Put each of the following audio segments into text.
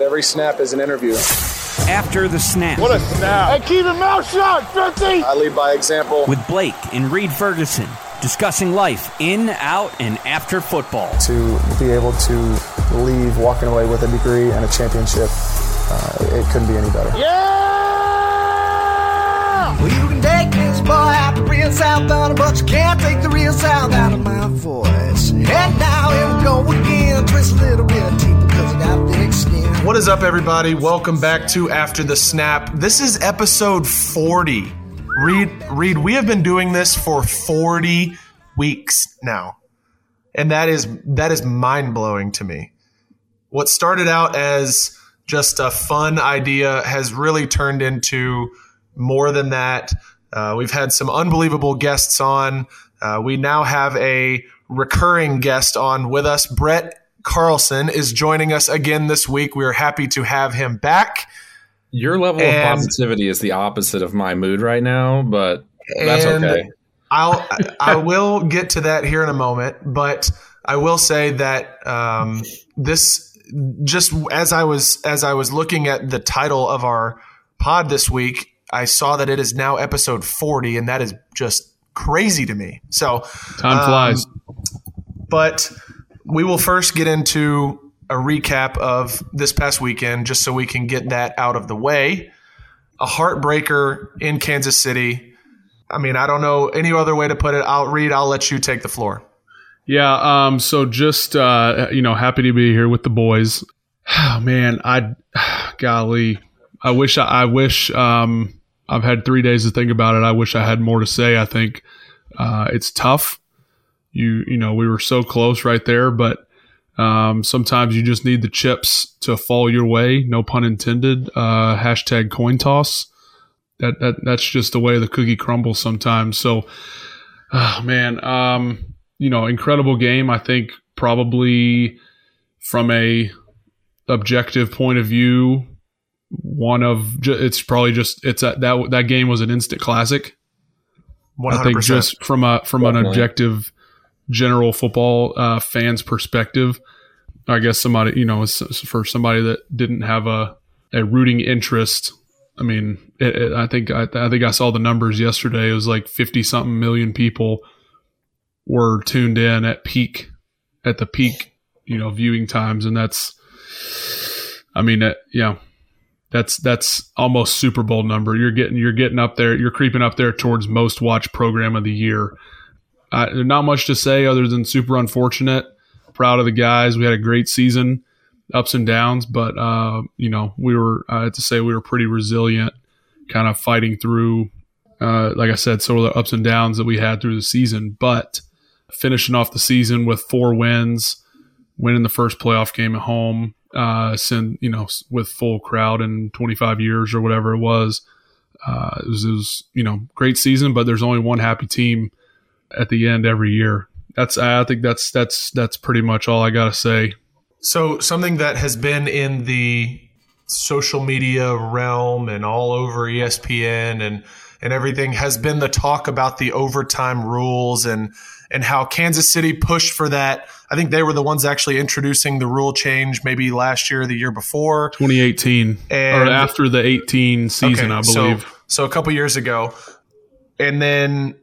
Every snap is an interview. After the snap. What a snap. Hey, keep your mouth shut, 50! I lead by example. With Blake and Reid Ferguson discussing life in, out, and after football. To be able to leave walking away with a degree and a championship, uh, it couldn't be any better. Yeah! Well, you can take this boy out the real South Thunder, but you can't take the real South out of my voice. And now here we go again, twist a little bit of What is up, everybody? Welcome back to After the Snap. This is episode 40. Reid, Reid, we have been doing this for 40 weeks now. And that is that is mind-blowing to me. What started out as just a fun idea has really turned into more than that. Uh, we've had some unbelievable guests on. Uh, we now have a recurring guest on with us. Brett Carlsen is joining us again this week. We are happy to have him back. Your level And- of positivity is the opposite of my mood right now, but that's And okay. I'll I will get to that here in a moment, but I will say that um, this just as I was as I was looking at the title of our pod this week, I saw that it is now episode forty, and that is just crazy to me. So Time um, flies. but we will first get into a recap of this past weekend just so we can get that out of the way. A heartbreaker in Kansas City. I mean, I don't know any other way to put it. I'll read, I'll let you take the floor. Yeah. Um. So just uh, you know, happy to be here with the boys. Oh, man, I, golly, I wish I, I wish um I've had three days to think about it. I wish I had more to say. I think uh, it's tough. You you know we were so close right there, but um, sometimes you just need the chips to fall your way. No pun intended. Uh, hashtag coin toss. That that that's just the way the cookie crumbles sometimes. So, oh, man, um, you know, incredible game. I think probably from a objective point of view, one of it's probably just it's a, that that game was an instant classic. One I think just from a from an objective general football uh, fans perspective, I guess somebody you know for somebody that didn't have a a rooting interest. I mean, it, it, I think I, I think I saw the numbers yesterday. It was like fifty something million people were tuned in at peak at the peak, you know, viewing times, and that's. I mean, uh, yeah, that's that's almost Super Bowl number. You're getting you're getting up there. You're creeping up there towards most watched program of the year. Uh, not much to say other than super unfortunate. Proud of the guys. We had a great season, ups and downs, but uh, you know we were. I have to say we were pretty resilient, kind of fighting through. Uh, like I said, some of the ups and downs that we had through the season, but finishing off the season with four wins, winning the first playoff game at home, uh, send you know with full crowd in 25 years or whatever it was. Uh, it was, it was you know great season, but there's only one happy team at the end every year. That's I think that's that's that's pretty much all I gotta say. So something that has been in the social media realm and all over ESPN and and everything has been the talk about the overtime rules and and how Kansas City pushed for that. I think they were the ones actually introducing the rule change maybe last year or the year before. 2018 or after the 18 season, I believe. So, so a couple years ago, and then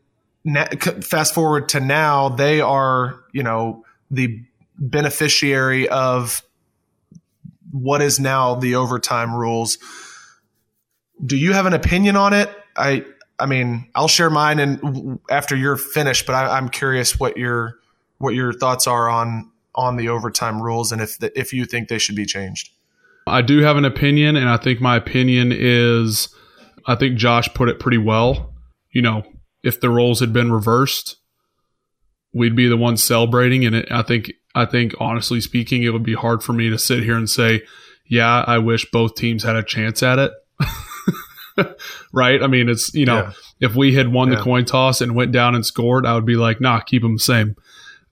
fast forward to now, they are you know the beneficiary of what is now the overtime rules. Do you have an opinion on it? I I mean, I'll share mine and after you're finished, but I, I'm curious what your what your thoughts are on on the overtime rules and if the, if you think they should be changed. I do have an opinion, and I think my opinion is I think Josh put it pretty well. You know, if the roles had been reversed, we'd be the ones celebrating, and it, I think I think honestly speaking, it would be hard for me to sit here and say, "Yeah, I wish both teams had a chance at it." right? I mean, it's you know, Yeah. if we had won Yeah. the coin toss and went down and scored, I would be like, "Nah, keep them the same."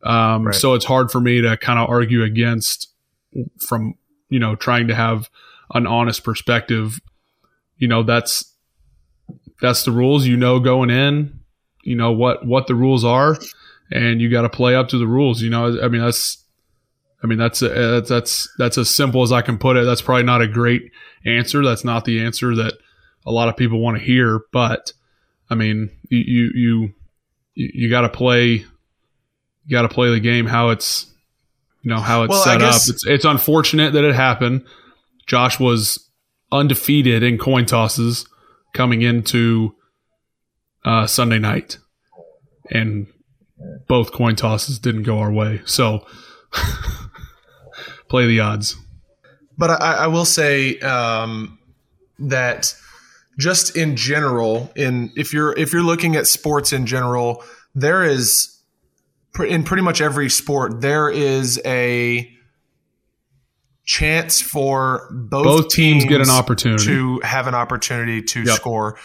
Um, Right. So it's hard for me to kind of argue against from you know trying to have an honest perspective. You know, that's that's the rules. You know, going in, you know what what the rules are, and you got to play up to the rules. You know, I mean that's I mean, that's a, that's that's as simple as I can put it. That's probably not a great answer. That's not the answer that a lot of people want to hear. But I mean, you you you, you got to play you got to play the game how it's you know how it's Well, set up. It's it's unfortunate that it happened. Josh was undefeated in coin tosses coming into uh, Sunday night, and both coin tosses didn't go our way. So play the odds. But I, I will say um, that just in general, in if you're if you're looking at sports in general, there is in pretty much every sport there is a chance for both, Both teams get an opportunity. to have an opportunity to Yep. score.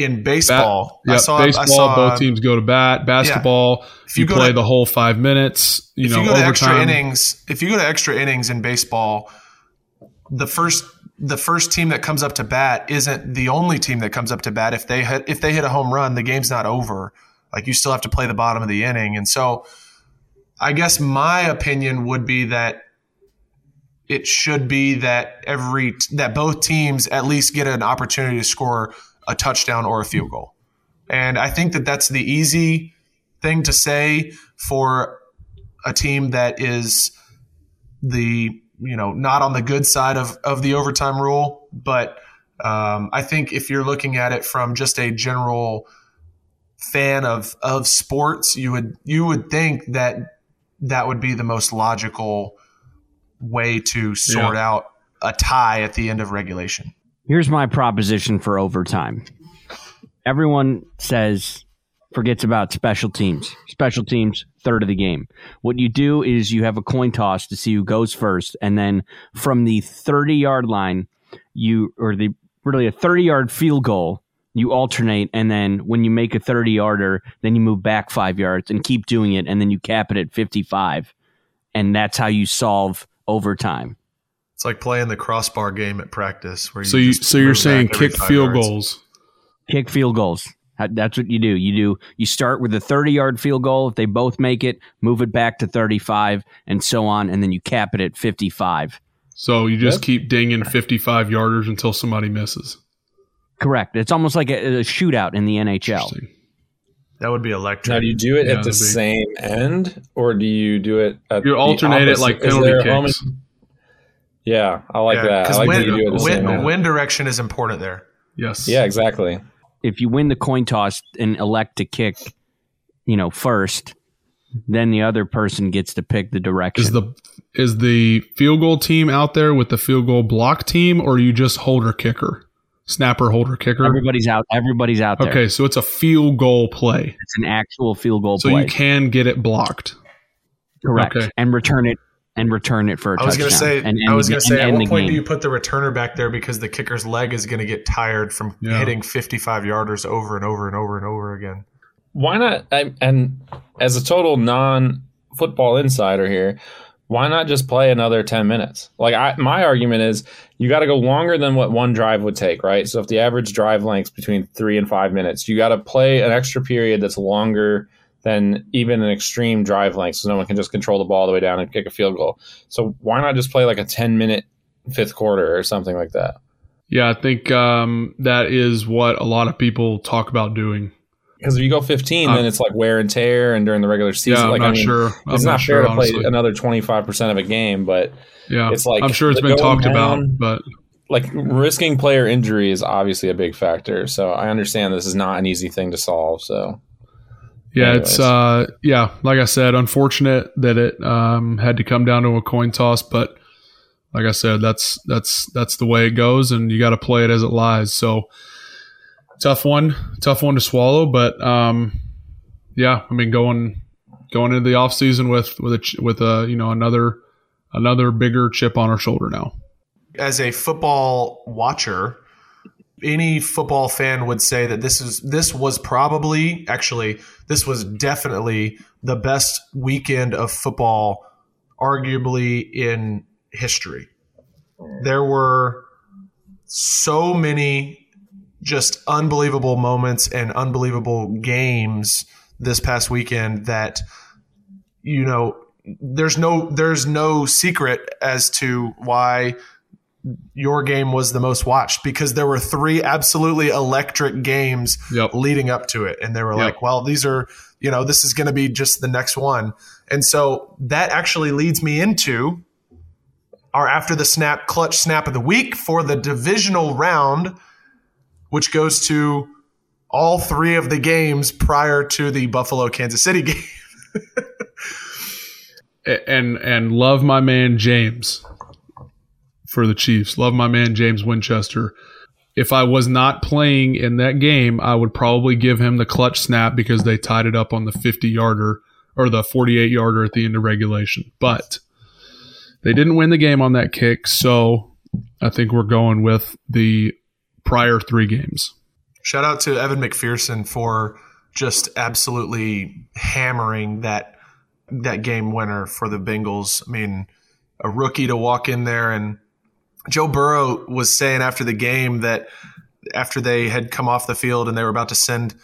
In baseball, I yep, saw baseball. I saw, both teams go to bat. Basketball, If you you, play to- the whole five minutes. You if know, you go to extra innings, if you go to extra innings in baseball, the first the first team that comes up to bat isn't the only team that comes up to bat. If they hit if they hit a home run, the game's not over. Like you still have to play the bottom of the inning, and so I guess my opinion would be that it should be that every that both teams at least get an opportunity to score a touchdown or a field goal. And I think that that's the easy thing to say for a team that is the you know not on the good side of of the overtime rule, but um, I think if you're looking at it from just a general fan of of sports, you would you would think that that would be the most logical way to sort Yeah. out a tie at the end of regulation. Here's my proposition for overtime. Everyone says forgets about special teams. Special teams, third of the game. What you do is you have a coin toss to see who goes first, and then from the 30 yard line, you or the really a 30 yard field goal, you alternate, and then when you make a 30 yarder, then you move back five yards and keep doing it, and then you cap it at 55, and that's how you solve overtime. It's like playing the crossbar game at practice, where you So you so you're saying kick field yards. goals. kick field goals. That's what you do. You do you start with a 30 yard field goal. If they both make it, move it back to 35 and so on and then you cap it at 55. So you just keep dinging 55 yarders until somebody misses. Correct. It's almost like a, a shootout in the NHL. That would be electric. Now, do you do it Yeah, at the be- same end, or do you do it at You the alternate it like penalty there a home kicks. and- yeah, I like Yeah, that. I 'cause like wind, that you do it the wind, way. wind direction is important there. Yes. Yeah, exactly. If you win the coin toss and elect to kick, you know, first, then the other person gets to pick the direction. Is the is the field goal team out there with the field goal block team, or are you just holder kicker, snapper holder kicker? everybody's out. Everybody's out there. Okay, so it's a field goal play, It's an actual field goal play. so play. you can get it blocked. Correct. okay. And return it and return it for a I was touchdown. going to say, and, I was going to say, at what the point do you put the returner back there because the kicker's leg is going to get tired from Yeah. hitting 55 yarders over and over and over and over again? Why not? I, and as a total non-football insider here, why not just play another ten minutes? Like I, my argument is, you got to go longer than what one drive would take, right? So if the average drive length's between three and five minutes, you got to play an extra period that's longer than even an extreme drive length, so no one can just control the ball all the way down and kick a field goal. So why not just play like a ten minute fifth quarter or something like that? Yeah, I think um, that is what a lot of people talk about doing. Because if you go 15, Uh, then it's like wear and tear, and during the regular season, Yeah, I'm like not I mean, sure. I'm it's not not, sure, fair to play honestly. another 25 percent of a game, but Yeah, It's like I'm sure it's been talked about, but like risking player injury is obviously a big factor. So I understand this is not an easy thing to solve. So yeah, Anyways. it's uh, yeah, like I said, unfortunate that it um, had to come down to a coin toss, but like I said, that's that's that's the way it goes, and you got to play it as it lies. So tough one, tough one to swallow, but um, yeah, I mean going going into the off season with with a with a you know another another bigger chip on our shoulder now. As a football watcher, any football fan would say that this is this was probably actually this was definitely the best weekend of football arguably in history. There were so many just unbelievable moments and unbelievable games this past weekend that you know there's no there's no secret as to why your game was the most watched because there were three absolutely electric games Yep. leading up to it and they were Yep. like well these are you know this is going to be just the next one and so that actually leads me into our after the snap clutch snap of the week for the divisional round which goes to all three of the games prior to the Buffalo Kansas City game and and love my man James for the Chiefs. Love my man James Winchester. If I was not playing in that game, I would probably give him the clutch snap because they tied it up on the 50 yarder or the 48 yarder at the end of regulation. But they didn't win the game on that kick, so I think we're going with the prior three games. Shout out to Evan McPherson for just absolutely hammering that that game winner for the Bengals. I mean, a rookie to walk in there and Joe Burrow was saying after the game that after they had come off the field and they were about to send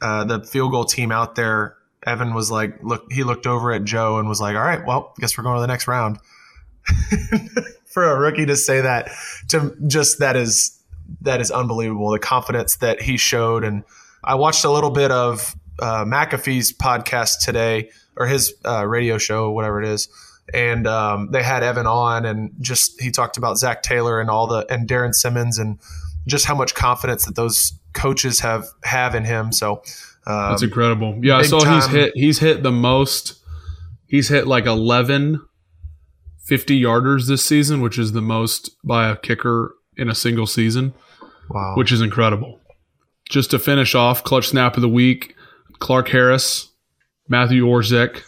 uh, the field goal team out there, Evan was like, look, he looked over at Joe and was like, all right, well, guess we're going to the next round. for a rookie to say that to just that is that is unbelievable. The confidence that he showed, and I watched a little bit of uh, McAfee's podcast today or his uh, radio show, whatever it is, and um, they had Evan on, and just he talked about Zac Taylor and all the and Darrin Simmons and just how much confidence that those coaches have have in him. So um, That's incredible. Yeah, big so he's hit he's hit the most he's hit like 11 50 yarders this season, which is the most by a kicker in a single season, wow, which is incredible. Just to finish off, clutch snap of the week, Clark Harris, Matthew Orzech,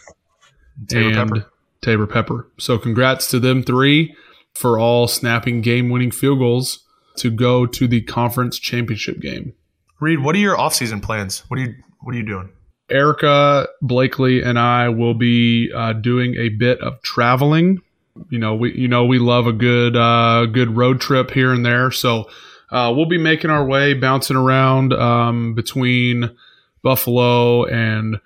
Taylor and Pepper. Taylor Pepper. So congrats to them three for all snapping game-winning field goals to go to the conference championship game. Reid, what are your offseason plans? What are you what are you doing? Erica Blakely and I will be uh, doing a bit of traveling. You know, we you know we love a good uh, good road trip here and there, so uh, we'll be making our way, bouncing around um, between Buffalo and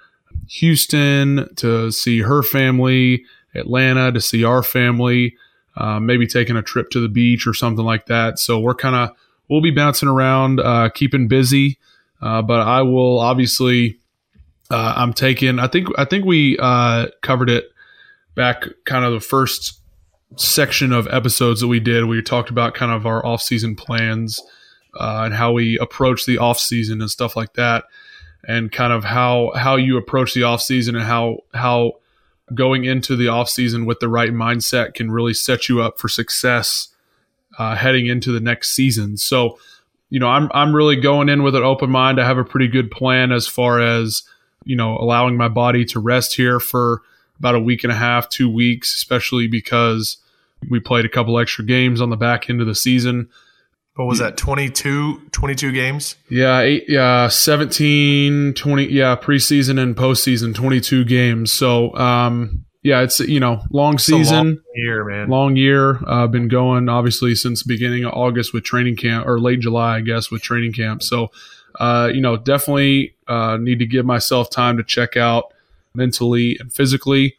Houston to see her family, Atlanta to see our family, uh, maybe taking a trip to the beach or something like that. So we're kind of we'll be bouncing around, uh, keeping busy. Uh, but I will obviously uh, I'm taking. I think. I think we uh, covered it back, kind of the first section of episodes that we did. We talked about kind of our off-season plans uh, and how we approach the off-season and stuff like that, and kind of how how you approach the off-season and how how going into the off-season with the right mindset can really set you up for success uh, heading into the next season. So you know, I'm I'm really going in with an open mind. I have a pretty good plan as far as you know, allowing my body to rest here for about a week and a half, two weeks, especially because we played a couple extra games on the back end of the season. What was that? 22, 22 games? Yeah, eight, yeah, 17, 20, yeah, preseason and postseason, 22 games. So, um, yeah, it's, you know, long a long season. year, man. long year. Uh, been going obviously since beginning of August with training camp or late July, I guess, with training camp. So, uh, you know, definitely uh, need to give myself time to check out mentally and physically,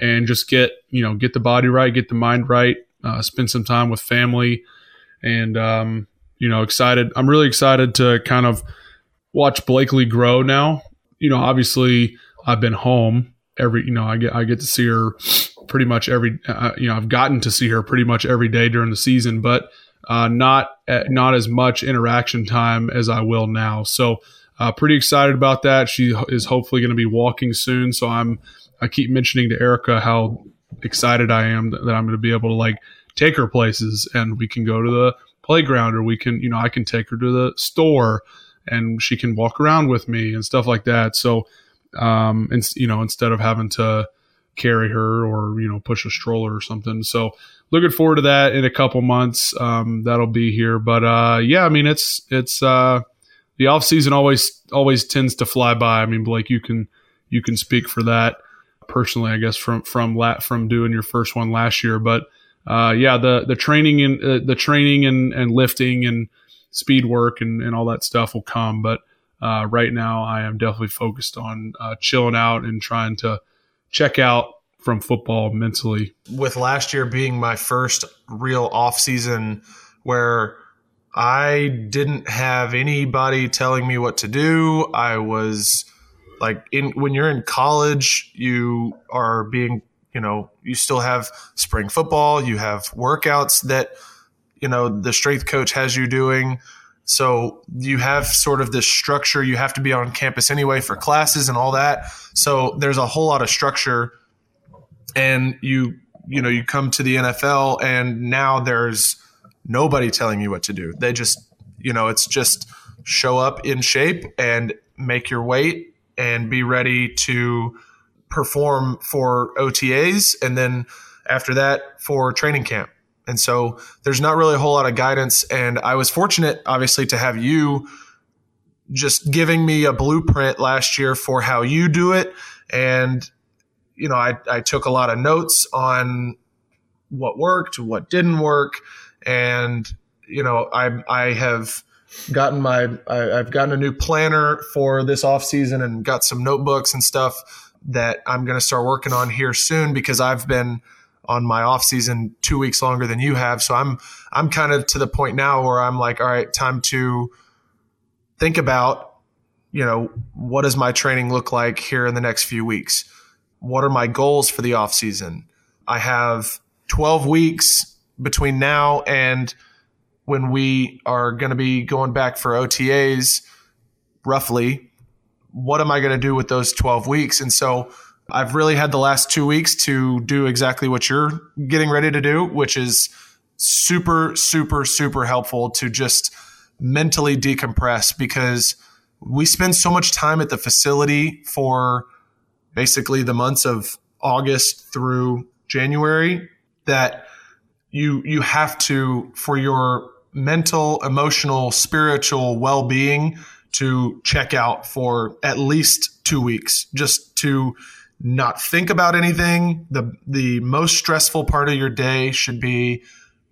and just get you know get the body right, get the mind right, uh, spend some time with family, and um, you know, excited. I'm really excited to kind of watch Blakely grow now. You know, obviously I've been home every. You know, I get I get to see her pretty much every uh, you know I've gotten to see her pretty much every day during the season, but uh, not uh, not as much interaction time as I will now. So uh, pretty excited about that. She is hopefully going to be walking soon. So I'm I keep mentioning to Erica how excited I am that, that I'm going to be able to like take her places and we can go to the playground or we can you know I can take her to the store and she can walk around with me and stuff like that. So um and you know instead of having to carry her or you know push a stroller or something. So looking forward to that in a couple months. Um that'll be here. But uh yeah i mean it's it's uh the off season always always tends to fly by. I mean blake you can you can speak for that personally i guess from from lat from doing your first one last year. But uh yeah the the training and uh, the training and and lifting and speed work and and all that stuff will come but uh right now i am definitely focused on uh chilling out and trying to check out from football mentally. With last year being my first real off season where I didn't have anybody telling me what to do. I was like in when you're in college, you are being, you know, you still have spring football, you have workouts that you know the strength coach has you doing. So you have sort of this structure. You have to be on campus anyway for classes and all that. So there's a whole lot of structure, and you you know you come to the NFL and now there's nobody telling you what to do. They just you know it's just show up in shape and make your weight and be ready to perform for OTAs and then after that for training camp. And so there's not really a whole lot of guidance. And I was fortunate, obviously, to have you just giving me a blueprint last year for how you do it. And, you know, I, I took a lot of notes on what worked, what didn't work. And, you know, I, I have gotten my, I, have gotten a new planner for this off season and got some notebooks and stuff that I'm going to start working on here soon because I've been, on my off season two weeks longer than you have. So I'm I'm kind of to the point now where I'm like, all right, time to think about, you know, what does my training look like here in the next few weeks? What are my goals for the off season? I have 12 weeks between now and when we are going to be going back for OTAs, roughly. What am I going to do with those 12 weeks? And so I've really had the last two weeks to do exactly what you're getting ready to do, which is super, super, super helpful to just mentally decompress because we spend so much time at the facility for basically the months of August through January that you you have to for your mental, emotional, spiritual well-being to check out for at least 2 weeks just to not think about anything. The the most stressful part of your day should be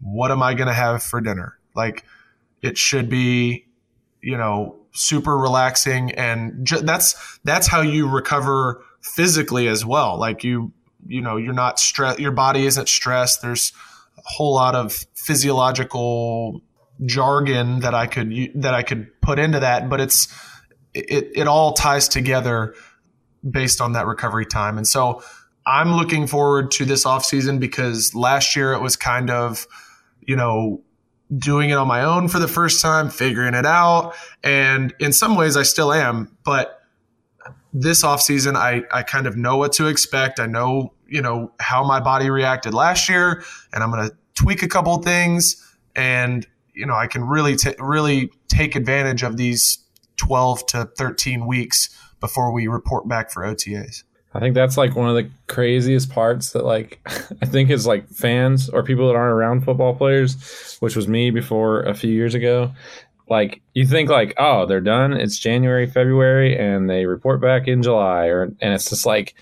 what am I going to have for dinner? Like it should be, you know, super relaxing and ju- that's that's how you recover physically as well. Like you you know, you're not stressed your body isn't stressed. There's a whole lot of physiological jargon that I could that I could put into that, but it's it, it all ties together based on that recovery time. And so I'm looking forward to this offseason because last year it was kind of, you know, doing it on my own for the first time, figuring it out. And in some ways I still am, but this offseason I, I kind of know what to expect. I know, you know, how my body reacted last year and I'm going to tweak a couple things and, you know, I can really, t- really take advantage of these 12 to 13 weeks before we report back for OTAs. I think that's like one of the craziest parts that like I think is like fans or people that aren't around football players, which was me before a few years ago. Like you think like, oh, they're done. It's January, February, and they report back in July, or and it's just like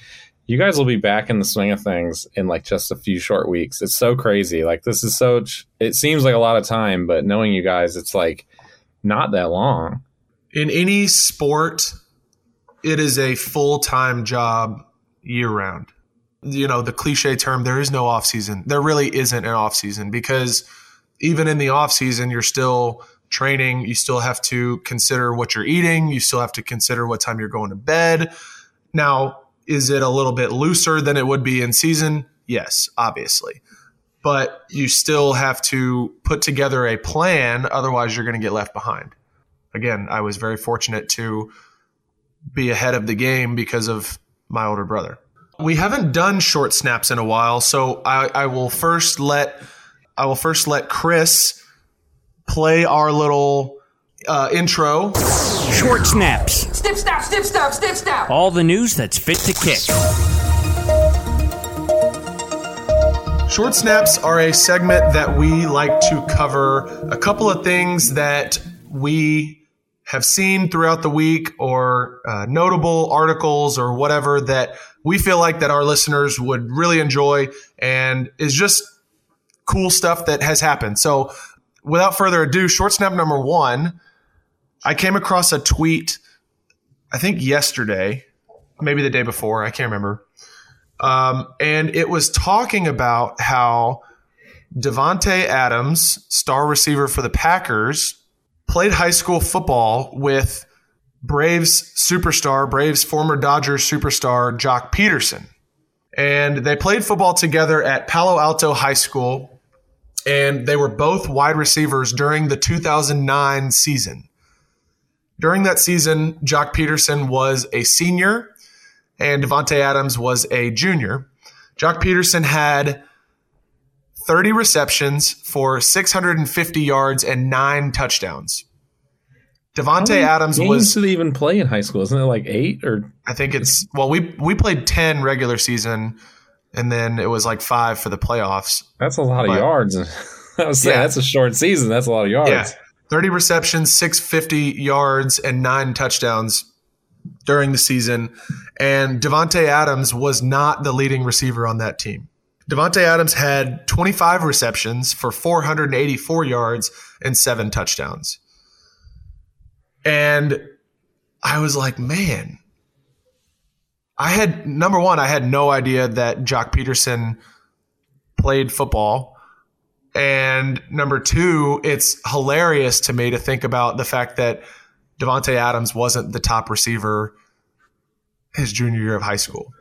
you guys will be back in the swing of things in like just a few short weeks. It's so crazy. Like this is so. It seems like a lot of time, but knowing you guys, it's like not that long. In any sport, it is a full time job year round. You know, the cliche term, there is no off season. There really isn't an off season because even in the off season, you're still training. You still have to consider what you're eating. You still have to consider what time you're going to bed. Now, is it a little bit looser than it would be in season? Yes, obviously. But you still have to put together a plan. Otherwise, you're going to get left behind. Again, I was very fortunate to be ahead of the game because of my older brother. We haven't done short snaps in a while, so I, I will first let I will first let Chris play our little uh, intro. Short snaps. Snip, snap, snip, snap, snip, snap. All the news that's fit to kick. Short snaps are a segment that we like to cover a couple of things that we have seen throughout the week or uh, notable articles or whatever that we feel like that our listeners would really enjoy and is just cool stuff that has happened. So without further ado, short snap number one, I came across a tweet, I think yesterday, maybe the day before, I can't remember, Um, and it was talking about how Davante Adams, star receiver for the Packers, played high school football with Braves superstar, Braves former Dodgers superstar Joc Pederson. And they played football together at Palo Alto High School, and they were both wide receivers during the 2009 season. During that season, Joc Pederson was a senior and Davante Adams was a junior. Joc Pederson had 30 receptions for 650 yards and nine touchdowns. Davante Adams games was did even play in high school? Isn't it like eight or I think it's well we we played 10 regular season and then it was like 5 for the playoffs. that's a lot of yards. I was saying Yeah. that's a short season. That's a lot of yards. Yeah. 30 receptions, 650 yards, and nine touchdowns during the season. And Davante Adams was not the leading receiver on that team. Davante Adams had 25 receptions for 484 yards and seven touchdowns. And I was like, man, I had number one, I had no idea that Joc Pederson played football. And number two, it's hilarious to me to think about the fact that Davante Adams wasn't the top receiver his junior year of high school.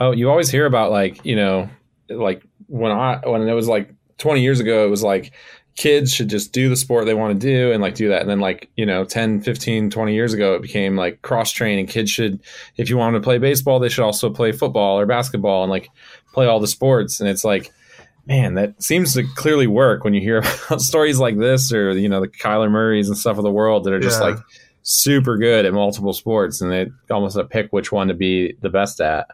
Oh, you always hear about like, you know, like when I when it was like 20 years ago, it was like kids should just do the sport they want to do and like do that. And then like, you know, 10, 15, 20 years ago, it became like cross training. Kids should, if you want to play baseball, they should also play football or basketball and like play all the sports. And it's like, man, that seems to clearly work when you hear about stories like this or, you know, the Kyler Murrays and stuff of the world that are just Yeah. like super good at multiple sports and they almost have to pick which one to be the best at.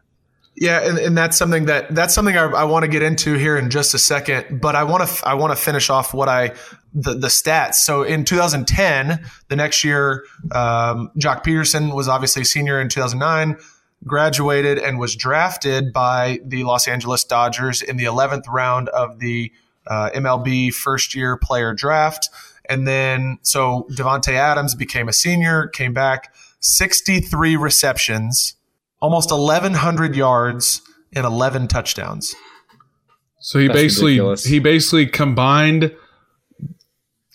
Yeah, and, and that's something that that's something I, I want to get into here in just a second. But I want to I want to finish off what I the the stats. So in 2010, the next year, um, Joc Pederson was obviously a senior in 2009, graduated and was drafted by the Los Angeles Dodgers in the 11th round of the uh, MLB first year player draft. And then so Davante Adams became a senior, came back, 63 receptions almost 1,100 yards and 11 touchdowns. So he That's basically ridiculous. he basically combined.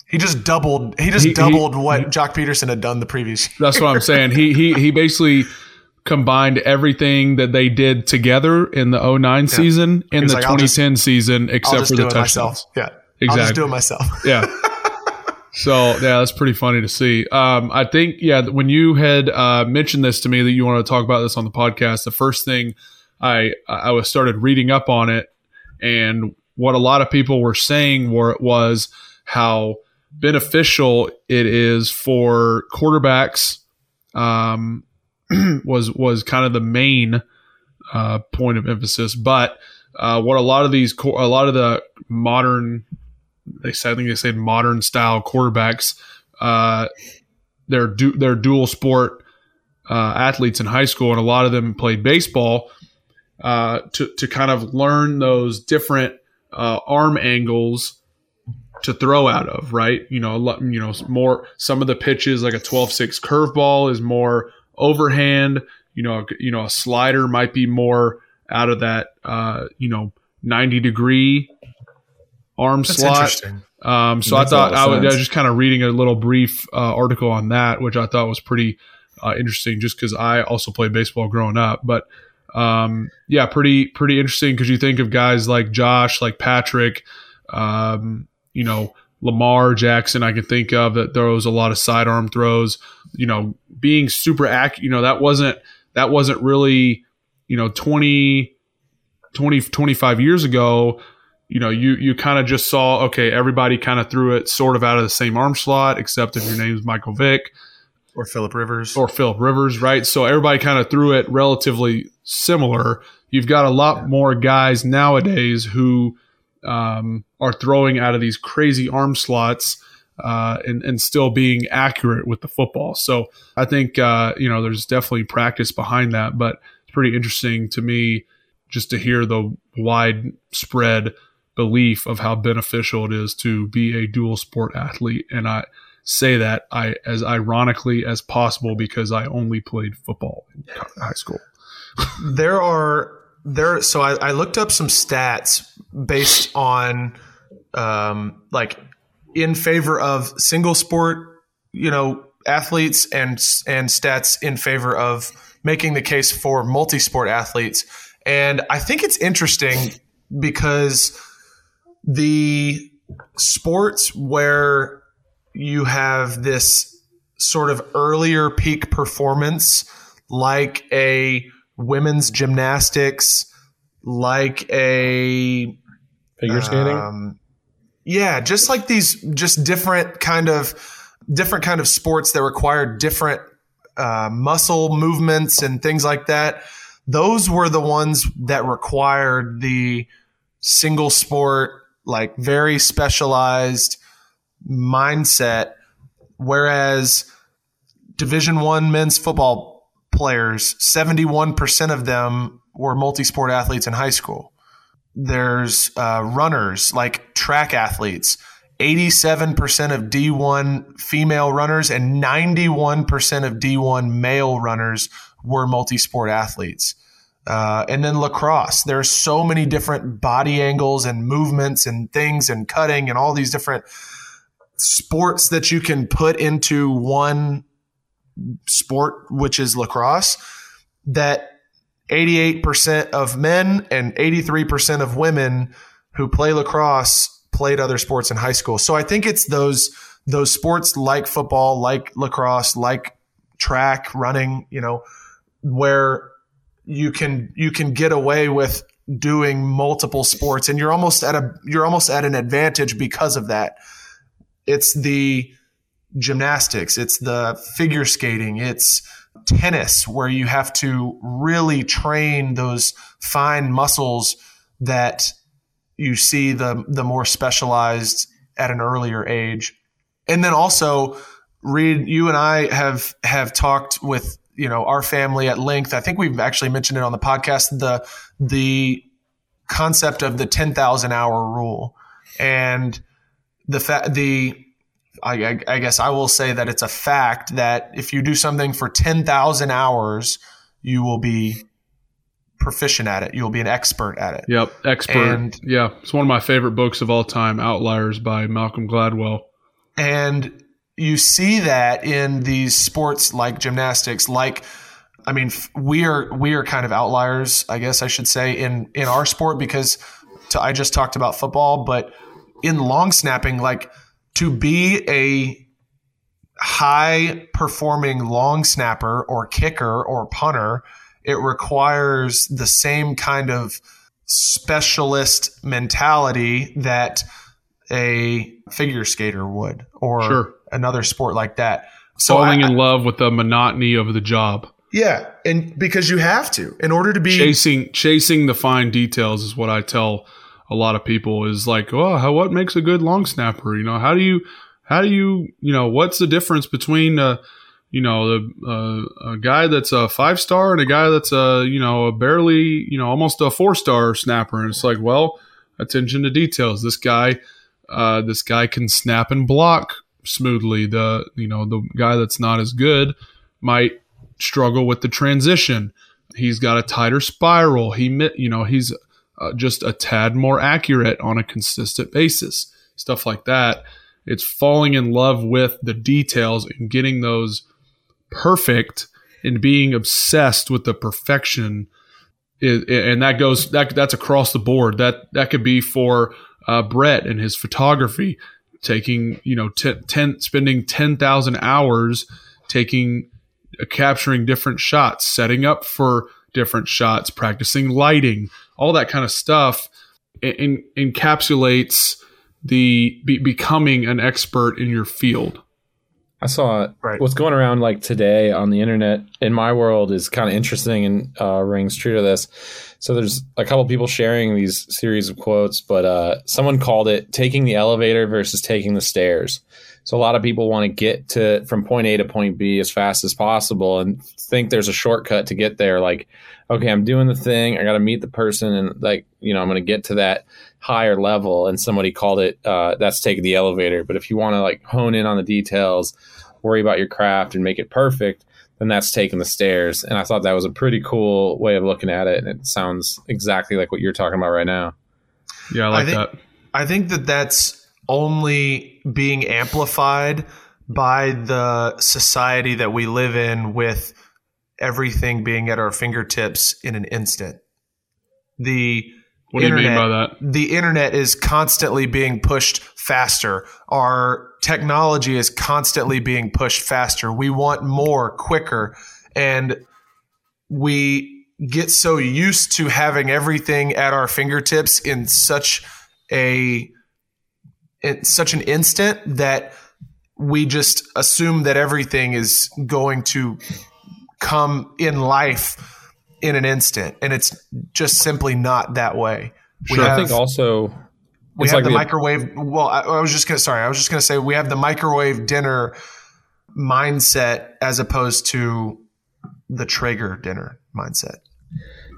He just doubled. He just He- he- doubled what Joc Pederson had done the previous. year. That's what I'm saying. he he he basically combined everything that they did together in the 09 season in He's the like, I'll just- 2010 season, except for the touchdowns. myself. Yeah, I'll just do Exactly. it myself. yeah. So yeah, that's pretty funny to see. Um, I think yeah, when you had uh, mentioned this to me that you want to talk about this on the podcast, the first thing I I was started reading up on it, and what a lot of people were saying were was how beneficial it is for quarterbacks. Um, was was kind of the main uh, point of emphasis, but uh, what a lot of these a lot of the modern they said I think they said modern style quarterbacks uh, they're du- they're dual sport uh, athletes in high school and a lot of them played baseball uh, to to kind of learn those different uh, arm angles to throw out of right? You know you know more some of the pitches like a 12-6 curveball is more overhand you know you know a slider might be more out of that uh, you know 90 degree arm That's slot interesting. um, so I thought I, I was just kind of reading a little brief uh, article on that, which I thought was pretty uh, interesting, just because I also played baseball growing up. But um, yeah, pretty pretty interesting because you think of guys like Josh, like Patrick, um, you know Lamar Jackson. I can think of that throws a lot of sidearm throws. You know, being super accurate. You know that wasn't that wasn't really you know 20, 20 25 years ago you know, you you kind of just saw okay, everybody kind of threw it sort of out of the same arm slot, except if your name's Michael Vick Or Philip Rivers. or Philip Rivers, right? So everybody kind of threw it relatively similar. You've got a lot more guys nowadays who um, are throwing out of these crazy arm slots uh, and and still being accurate with the football. So I think uh, you know there's definitely practice behind that, but it's pretty interesting to me just to hear the widespread belief of how beneficial it is to be a dual sport athlete and i say that i as ironically as possible because i only played football in high school there are there. So I, I looked up some stats based on um, like in favor of single sport, you know, athletes and and stats in favor of making the case for multi-sport athletes. And I think it's interesting because the sports where you have this sort of earlier peak performance like a women's gymnastics like a figure skating? um, yeah just like these just different kind of different kind of sports that require different uh, muscle movements and things like that. Those were the ones that required the single sport like very specialized mindset. Whereas division 1 men's football players 71% of them were multi-sport athletes in high school there's uh, runners like track athletes 87% of D1 female runners and 91% of D1 male runners were multi sport athletes. Uh, and then lacrosse. There are so many different body angles and movements and things and cutting and all these different sports that you can put into one sport, which is lacrosse, that 88% of men and 83% of women who play lacrosse played other sports in high school. So I think it's those those sports like football, like lacrosse, like track, running, you know, where you can you can get away with doing multiple sports and you're almost at a you're almost at an advantage because of that. It's the gymnastics, it's the figure skating, it's tennis where you have to really train those fine muscles that you see the the more specialized at an earlier age. And then also Reid, you and I have have talked with you know our family at length. I think we've actually mentioned it on the podcast. The the concept of the ten thousand hour rule and the fact the I, I, guess I will say that it's a fact that if you do something for ten thousand hours, you will be proficient at it. You'll be an expert at it. Yep, expert. And, yeah, it's one of my favorite books of all time, Outliers by Malcolm Gladwell. And you see that in these sports like gymnastics, like I mean, we are we are kind of outliers, I guess I should say, in in our sport because to, I just talked about football, but in long snapping, like to be a high performing long snapper or kicker or punter it requires the same kind of specialist mentality that a figure skater would or sure. another sport like that. So falling I, in love with the monotony of the job. Yeah, and because you have to in order to be chasing chasing the fine details is what I tell a lot of people is like, oh, how, what makes a good long snapper? You know, how do you how do you you know what's the difference between uh, you know, the, uh, a guy that's a five star and a guy that's a, you know, a barely, you know, almost a four star snapper. And it's like, well, attention to details. This guy, uh, this guy can snap and block smoothly. The, you know, the guy that's not as good might struggle with the transition. He's got a tighter spiral. He, you know, he's uh, just a tad more accurate on a consistent basis. Stuff like that. It's falling in love with the details and getting those perfect and being obsessed with the perfection and that goes that that's across the board that that could be for uh, Brett and his photography taking you know t- ten spending 10,000 hours taking uh, capturing different shots setting up for different shots practicing lighting all that kind of stuff in, encapsulates the be, becoming an expert in your field I saw right. what's going around like today on the internet in my world is kind of interesting and uh, rings true to this. So there's a couple people sharing these series of quotes, but uh, someone called it taking the elevator versus taking the stairs. So a lot of people want to get to from point A to point B as fast as possible and think there's a shortcut to get there. Like, okay, I'm doing the thing. I got to meet the person and like, you know, I'm going to get to that higher level. And somebody called it, uh, that's taking the elevator. But if you want to like hone in on the details, worry about your craft and make it perfect, then that's taking the stairs. And I thought that was a pretty cool way of looking at it. And it sounds exactly like what you're talking about right now. Yeah, I like I think, that. I think that that's only being amplified by the society that we live in with everything being at our fingertips in an instant. The What do you mean by that? The internet is constantly being pushed faster. Our technology is constantly being pushed faster. We want more, quicker, and we get so used to having everything at our fingertips in such a in such an instant that we just assume that everything is going to come in life in an instant and it's just simply not that way we I have, think also we have like the the- microwave well I, I was just gonna sorry i was just gonna say we have the microwave dinner mindset as opposed to the traeger dinner mindset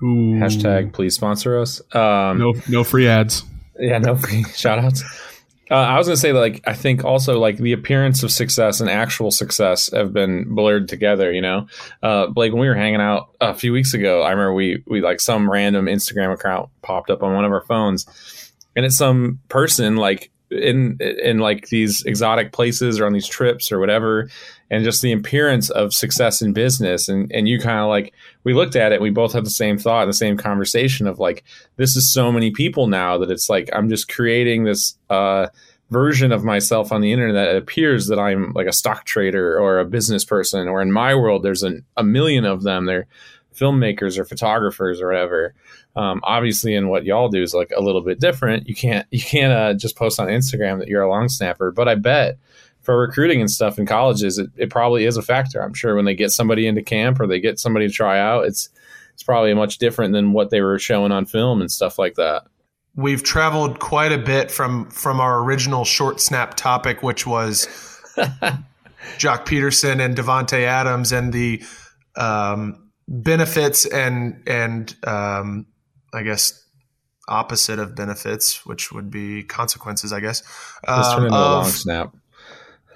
Ooh. hashtag please sponsor us. Um, No, no free ads. Yeah, no free shout outs. Uh, I was going to say, like, I think also, like, the appearance of success and actual success have been blurred together, you know? Uh, Blake, when we were hanging out a few weeks ago, I remember we, we, like, some random Instagram account popped up on one of our phones, and it's some person, like, in, in, like, these exotic places or on these trips or whatever, and just the appearance of success in business. And, and you kind of, like, we looked at it, we both had the same thought, the same conversation of, like, this is so many people now that it's like I'm just creating this uh, version of myself on the internet that appears that I'm like a stock trader or a business person, or in my world, there's an, a million of them. They're filmmakers or photographers or whatever. Um, obviously, in what y'all do is like a little bit different. You can't you can't uh, just post on Instagram that you're a long snapper, but I bet for recruiting and stuff in colleges, it, it probably is a factor. I'm sure when they get somebody into camp or they get somebody to try out, it's it's probably much different than what they were showing on film and stuff like that. we've traveled quite a bit from from our original short snap topic, which was Joc Pederson and Davante Adams and the um, benefits and and um, I guess opposite of benefits, which would be consequences. I guess. Um, turn into a long snap.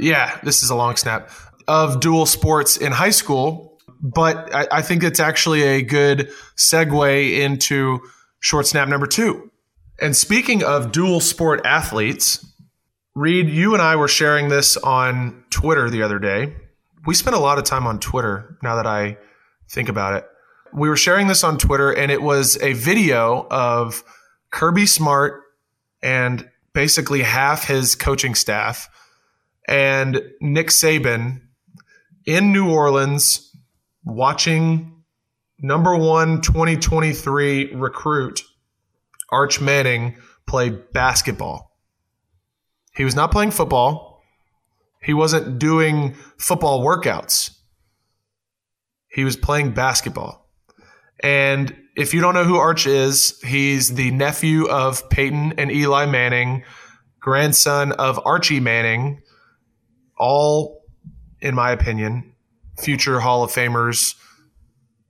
yeah, this is a long snap of dual sports in high school, but I, I think it's actually a good segue into short snap number two. And speaking of dual sport athletes, Reid, you and I were sharing this on Twitter the other day. We spent a lot of time on Twitter now that I think about it. We were sharing this on Twitter, and it was a video of Kirby Smart and basically half his coaching staff and Nick Saban in New Orleans watching number one 2023 recruit Arch Manning play basketball. He was not playing football. He wasn't doing football workouts. He was playing basketball. And if you don't know who Arch is, he's the nephew of Peyton and Eli Manning, grandson of Archie Manning, all, in my opinion, future Hall of Famers.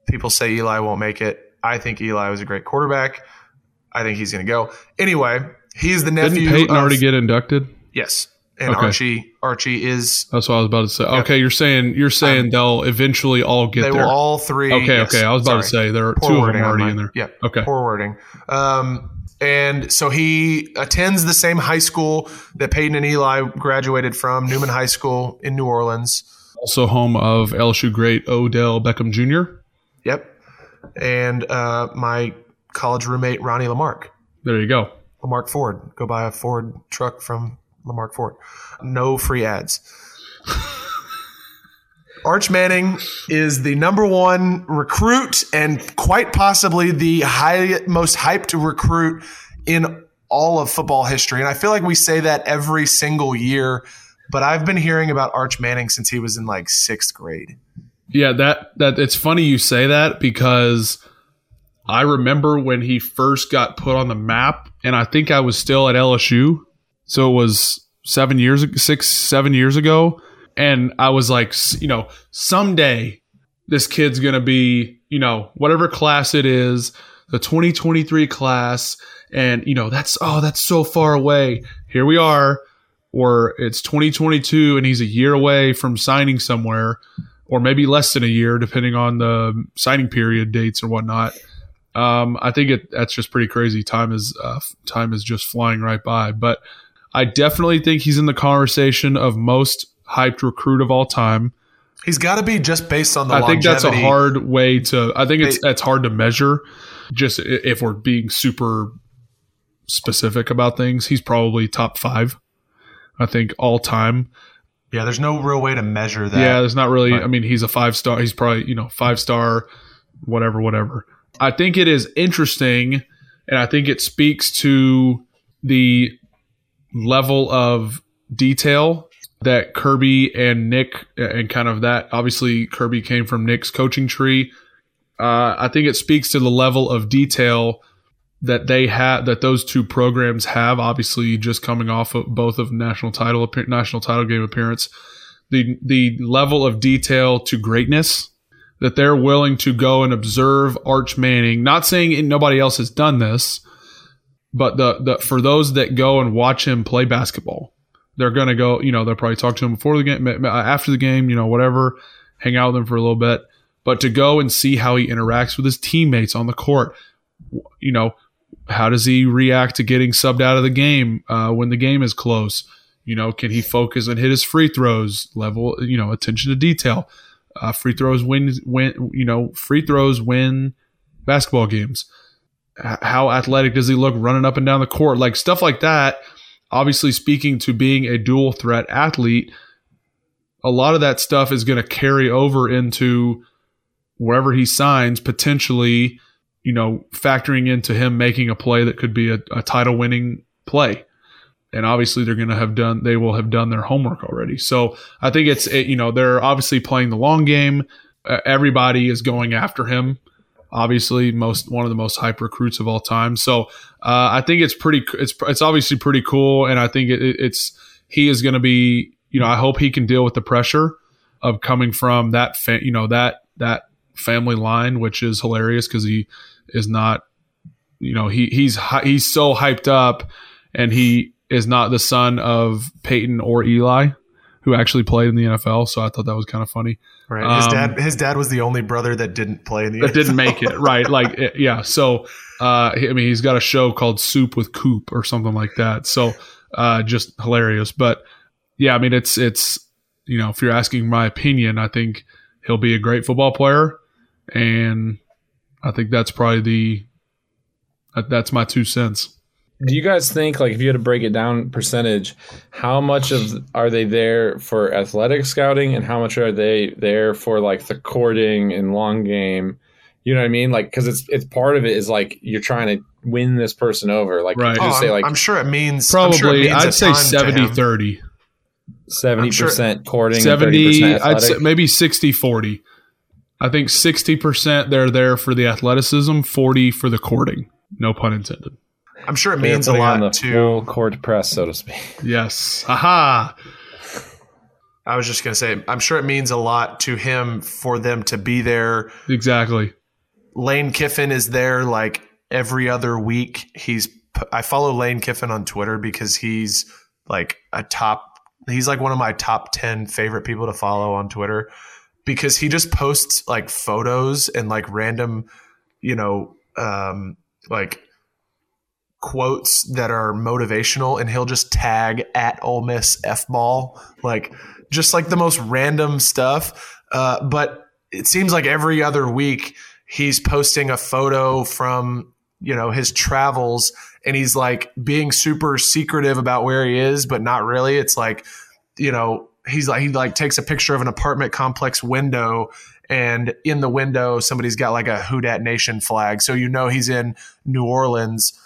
People say Eli won't make it. I think Eli was a great quarterback. I think he's going to go. Anyway, he's the nephew. Didn't Peyton of- already get inducted? Yes, and Okay. Archie Archie is. That's what I was about to say. Okay, you're saying you're saying they'll eventually all get they there. will all three. okay, yes. okay. I was about to say there are Poor two of them already in there. Yeah. Okay. Poor wording. Um, and so he attends the same high school that Peyton and Eli graduated from, Newman High School in New Orleans. Also home of LSU great Odell Beckham Jr. Yep. And uh, my college roommate Ronnie Lamarque. There you go. Lamarque Ford. Go buy a Ford truck from Lamarque Ford. No free ads. Arch Manning is the number one recruit and quite possibly the high, most hyped recruit in all of football history. And I feel like we say that every single year, but I've been hearing about Arch Manning since he was in like sixth grade. Yeah, that that it's funny you say that because I remember when he first got put on the map, and I think I was still at LSU, so it was seven years, six, seven years ago, and I was like, you know, someday this kid's gonna be, you know, whatever class it is, the 2023 class, and you know, that's oh, that's so far away. Here we are, or it's 2022, and he's a year away from signing somewhere or maybe less than a year, depending on the signing period dates or whatnot. Um, I think it, that's just pretty crazy. Time is uh, time is just flying right by. But I definitely think he's in the conversation of most hyped recruit of all time. He's got to be just based on the. I think that's a hard way to. I think it's that's hard to measure. Just if we're being super specific about things, he's probably top five. I think all time. Yeah, there's no real way to measure that. Yeah, there's not really. But- I mean, he's a five star. He's probably you know five star, whatever, whatever. I think it is interesting, and I think it speaks to the level of detail that Kirby and Nick and kind of that. Obviously, Kirby came from Nick's coaching tree. Uh, I think it speaks to the level of detail that they have that those two programs have obviously just coming off of both of national title national title game appearance the the level of detail to greatness that they're willing to go and observe Arch Manning not saying nobody else has done this but the, the for those that go and watch him play basketball they're going to go you know they'll probably talk to him before the game after the game you know whatever hang out with him for a little bit but to go and see how he interacts with his teammates on the court you know how does he react to getting subbed out of the game uh, when the game is close? You know, can he focus and hit his free throws? Level, you know, attention to detail. Uh, free throws win, win. You know, free throws win basketball games. How athletic does he look running up and down the court? Like stuff like that. Obviously, speaking to being a dual threat athlete, a lot of that stuff is going to carry over into wherever he signs potentially you know, factoring into him making a play that could be a, a title winning play. And obviously they're going to have done, they will have done their homework already. So I think it's, it, you know, they're obviously playing the long game. Uh, everybody is going after him. Obviously, most one of the most hype recruits of all time. So uh, I think it's pretty. It's it's obviously pretty cool, and I think it, it's he is going to be. You know, I hope he can deal with the pressure of coming from that. Fa- you know that that family line, which is hilarious because he is not you know he he's he's so hyped up and he is not the son of Peyton or Eli who actually played in the NFL so I thought that was kind of funny Right. His Um, dad. His dad was the only brother that didn't play in the. that didn't make it right like it- yeah so uh I mean he's got a show called Soup with Coop or something like that so uh just hilarious but yeah I mean it's it's you know if you're asking my opinion I think he'll be a great football player and I think that's probably the that's my two cents. Do you guys think, like, if you had to break it down percentage, how much of are they there for athletic scouting, and how much are they there for like the courting and long game? You know what I mean? Like, because it's it's part of it is like you're trying to win this person over. Like, Right. you Oh, just say I'm, like I'm sure it means Probably sure it means a I'd say ton 70 30. seventy percent courting, 70 70 I'd say maybe 60 40. I think 60% they're there for the athleticism, 40 for the courting. No pun intended. I'm sure it They're means a putting on lot the to. full court press, so to speak. Yes. Aha. I was just gonna say, I'm sure it means a lot to him for them to be there. Exactly. Lane Kiffin is there like every other week. He's I follow Lane Kiffin on Twitter because he's like a top. He's like one of my top ten favorite people to follow on Twitter because he just posts like photos and like random, you know, um, like quotes that are motivational, and he'll just tag at Ole Miss f ball like just like the most random stuff. Uh, but it seems like every other week he's posting a photo from you know his travels and he's like being super secretive about where he is but not really it's like you know he's like he like takes a picture of an apartment complex window and in the window somebody's got like a Who Dat Nation flag so you know he's in New Orleans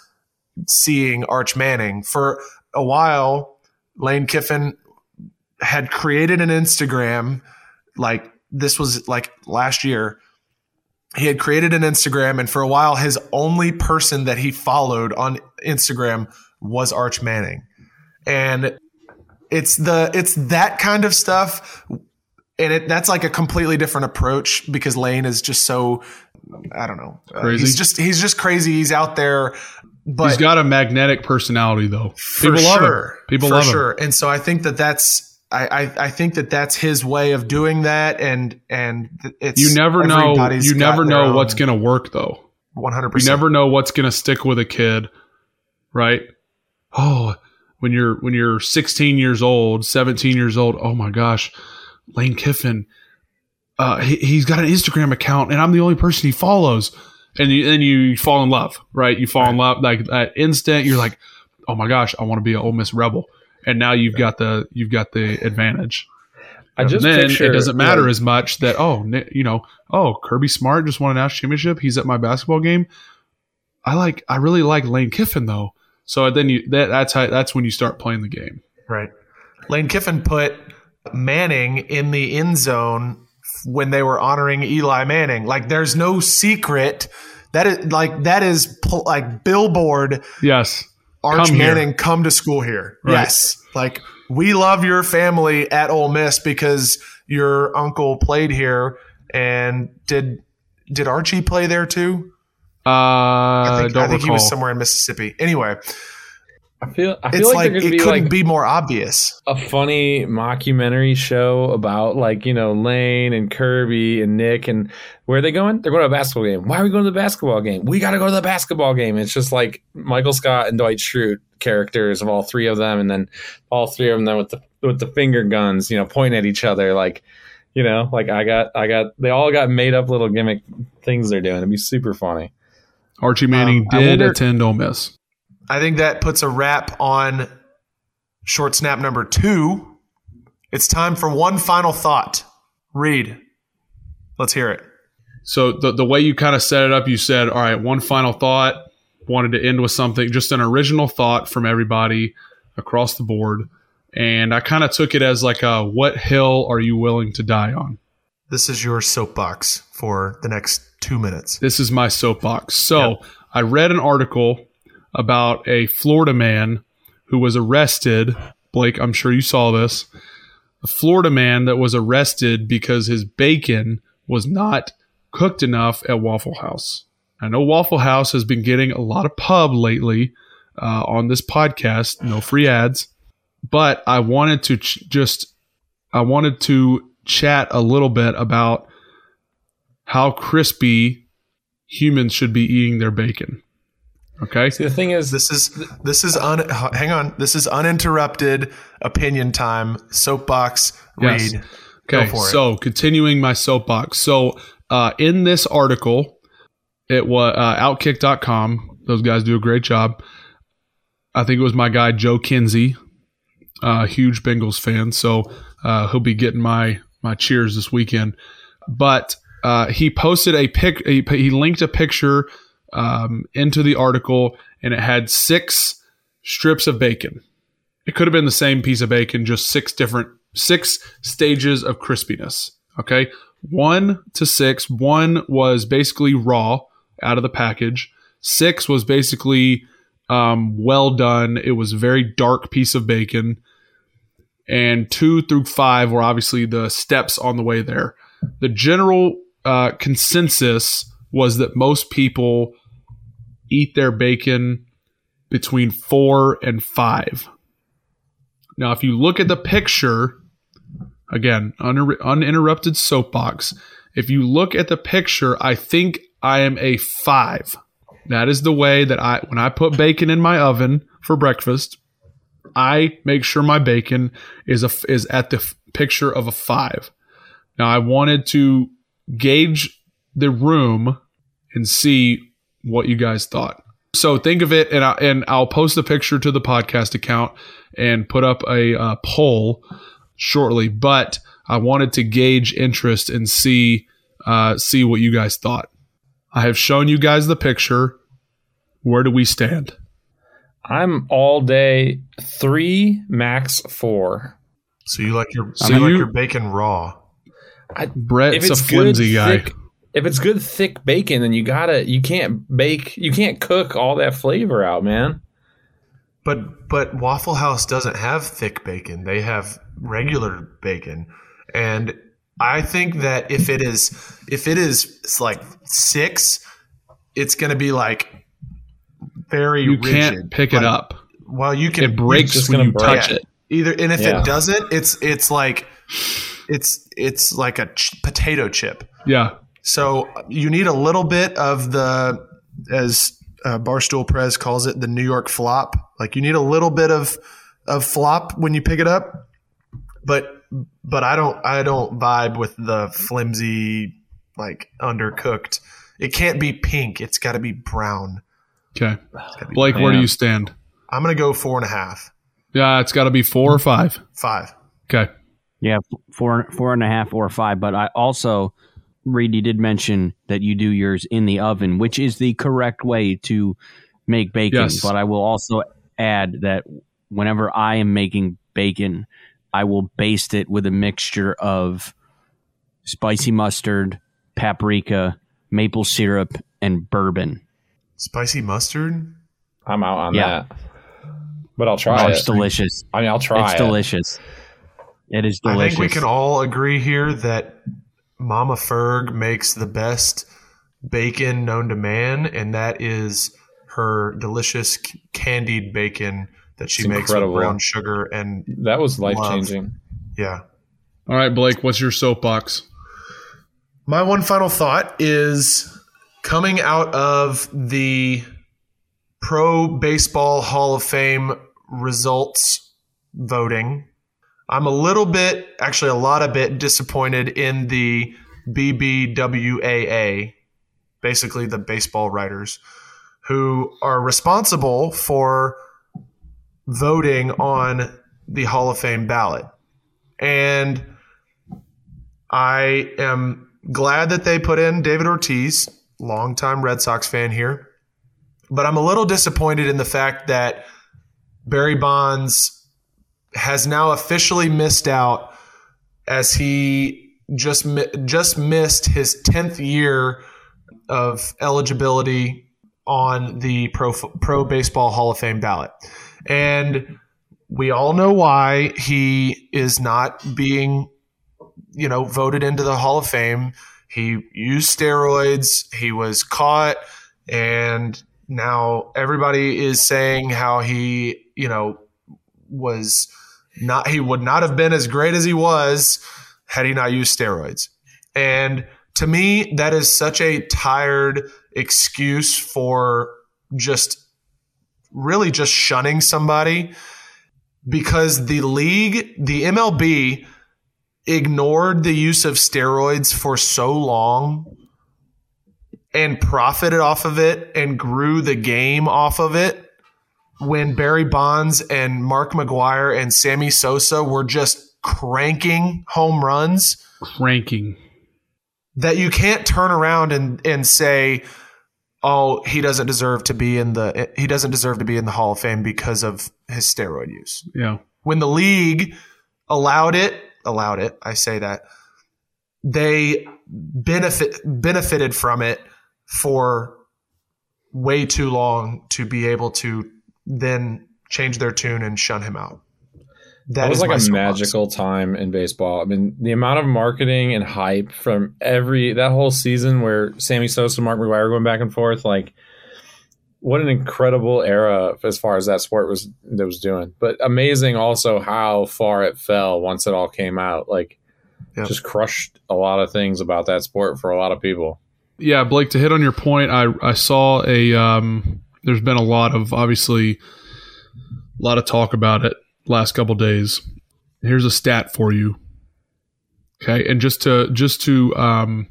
seeing Arch Manning. For a while Lane Kiffin had created an Instagram like this was like last year. He had created an Instagram, and for a while, his only person that he followed on Instagram was Arch Manning, and it's the it's that kind of stuff, and it that's like a completely different approach because Lane is just so I don't know, uh, he's just he's just crazy. He's out there, but He's got a magnetic personality, though. for People love him. People for love sure. And so I think that that's I, I, I think that that's his way of doing that, and and it's You never know. You never know what's going to work though. 100%. You never know what's going to stick with a kid, right? Oh, when you're when you're 16 years old, 17 years old. Oh my gosh, Lane Kiffin. Uh, he, he's got an Instagram account, and I'm the only person he follows. And you, then you fall in love, right? You fall in love like that instant. You're like, oh my gosh, I want to be an Ole Miss Rebel. And now you've got the you've got the advantage. I just And then picture it doesn't matter like, as much that oh you know oh Kirby Smart just won a national championship. He's at my basketball game. I like I really like Lane Kiffin though. So then you that, that's how that's when you start playing the game. Right. Lane Kiffin put Manning in the end zone when they were honoring Eli Manning. Like, there's no secret. That is like that is pl- like billboard. Yes, Arch Come here. Manning, come to school here. Right. Yes, like we love your family at Ole Miss because your uncle played here. And did did Archie play there too? uh, I think, I think he was somewhere in Mississippi. Anyway, I feel I feel it's like, like, there could it be couldn't like be more obvious. a funny mockumentary show about like you know Lane and Kirby and Nick and where are they going? They're going to a basketball game. Why are we going to the basketball game? We got to go to the basketball game. It's just like Michael Scott and Dwight Schrute characters of all three of them, and then all three of them then with the with the finger guns, you know, pointing at each other like. You know, like I got, I got, they all got made up little gimmick things they're doing. It'd be super funny. Archie Manning Um, did wonder- attend Ole Miss. I think that puts a wrap on short snap number two. It's time for one final thought. Reid. Let's hear it. So the the way you kind of set it up, you said, "All right, one final thought." Wanted to end with something, just an original thought from everybody across the board, and I kind of took it as like, a, "What hill are you willing to die on?" This is your soapbox for the next two minutes. This is my soapbox. So I read an article about a Florida man who was arrested. Blake, I'm sure you saw this. A Florida man that was arrested because his bacon was not cooked enough at Waffle House. I know Waffle House has been getting a lot of pub lately uh, on this podcast. No free ads, but I wanted to ch- just I wanted to chat a little bit about how crispy humans should be eating their bacon. Okay. See, the thing is, This is this is un, hang on. This is uninterrupted opinion time. Soapbox. Yes. Reid. Okay. Go for it. So continuing my soapbox. So uh, in this article, it was uh, outkick.com. Those guys do a great job. I think it was my guy Joe Kinsey, uh, huge Bengals fan. So uh, he'll be getting my my cheers this weekend. But uh, he posted a pic. He, he linked a picture um, into the article, and it had six strips of bacon. It could have been the same piece of bacon, just six different six stages of crispiness. Okay, one to six. One was basically raw out of the package. Six was basically um, well done. It was a very dark piece of bacon. And two through five were obviously the steps on the way there. The general uh, consensus was that most people eat their bacon between four and five. Now, if you look at the picture, again, uninter- uninterrupted soapbox. If you look at the picture, I think I am a five. That is the way that I, when I put bacon in my oven for breakfast, I make sure my bacon is a is at the f- picture of a five. Now, I wanted to gauge the room and see what you guys thought. So think of it, and I, and I'll post the picture to the podcast account and put up a uh, poll shortly. But I wanted to gauge interest and see uh, see what you guys thought. I have shown you guys the picture. Where do we stand? I'm all day three, max four. So you like your So so you like your bacon raw. Brett's a flimsy guy. thick, if it's good thick bacon, then you gotta you can't bake you can't cook all that flavor out, man. But but Waffle House doesn't have thick bacon. They have regular bacon. And I think that if it is if it is it's like 6, it's going to be like very You rigid. can't pick it up. Well, you can It breaks just when gonna you break. touch it. Either and if Yeah. it doesn't, it's it's like it's it's like a ch- potato chip. Yeah. So you need a little bit of the, as uh, Barstool Prez calls it, the New York flop. Like you need a little bit of of flop when you pick it up, but but I don't I don't vibe with the flimsy like undercooked. It can't be pink. It's got to be brown. Okay. Blake, where do you stand? I'm gonna go four and a half, Yeah, it's got to be four or five. five. Okay. Yeah, four four and a half or five. But I also, Reid, you did mention that you do yours in the oven, which is the correct way to make bacon. Yes. But I will also add that whenever I am making bacon, I will baste it with a mixture of spicy mustard, paprika, maple syrup, and bourbon. Spicy mustard. I'm out on Yeah. that. But I'll try Oh, it. it's delicious. I mean, I'll try it's it. It's delicious. It is delicious. I think we can all agree here that Mama Ferg makes the best bacon known to man, and that is her delicious c- candied bacon that she It's makes incredible. with brown sugar and That was life changing. yeah. All right, Blake, what's your soapbox? My one final thought is coming out of the Pro Baseball Hall of Fame results voting. I'm a little bit, actually, a lot of bit disappointed in the BBWAA, basically the baseball writers, who are responsible for voting on the Hall of Fame ballot. And I am glad that they put in David Ortiz, longtime Red Sox fan here. But I'm a little disappointed in the fact that Barry Bonds has now officially missed out as he just just missed his 10th year of eligibility on the Pro Pro Baseball Hall of Fame ballot. And we all know why he is not being you know, voted into the Hall of Fame. He used steroids. He was caught, and now everybody is saying how he, you know, was not. He would not have been as great as he was had he not used steroids. And to me, that is such a tired excuse for just really just shunning somebody because the league, the MLB, ignored the use of steroids for so long and profited off of it and grew the game off of it when Barry Bonds and Mark McGwire and Sammy Sosa were just cranking home runs Cranking. that you can't turn around and, and say, oh, he doesn't deserve to be in the he doesn't deserve to be in the Hall of Fame because of his steroid use Yeah. when the league allowed it, allowed it, I say that they benefit benefited from it for way too long to be able to then change their tune and shun him out. That, was like a soapbox. magical time in baseball. I mean, the amount of marketing and hype from every that whole season where Sammy Sosa and Mark McGwire were going back and forth, like what an incredible era as far as that sport was that was doing. But amazing also how far it fell once it all came out. Like Yep. just crushed a lot of things about that sport for a lot of people. Yeah, Blake, to hit on your point, I, I saw a um, there's been a lot of obviously a lot of talk about it last couple days. Here's a stat for you. Okay, and just to just to um,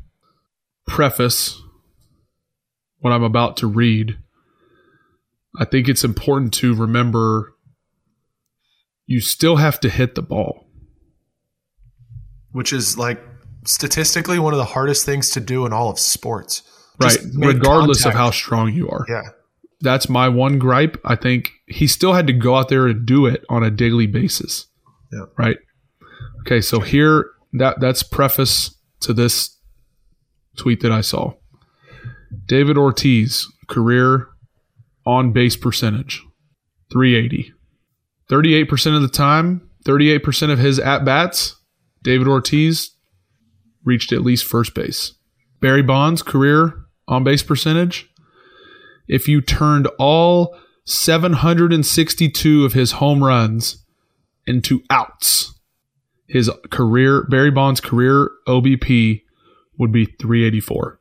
preface what I'm about to read, I think it's important to remember you still have to hit the ball. which is like statistically one of the hardest things to do in all of sports. Right, Just make regardless of how strong you are. Yeah. That's my one gripe. I think he still had to go out there and do it on a daily basis. Yeah. Right. Okay. So here, that that's preface to this tweet that I saw. David Ortiz career on base percentage, 380. 38% of the time, 38% of his at bats, David Ortiz reached at least first base. Barry Bonds career on base percentage, if you turned all 762 of his home runs into outs, his career Barry Bonds career OBP would be 384.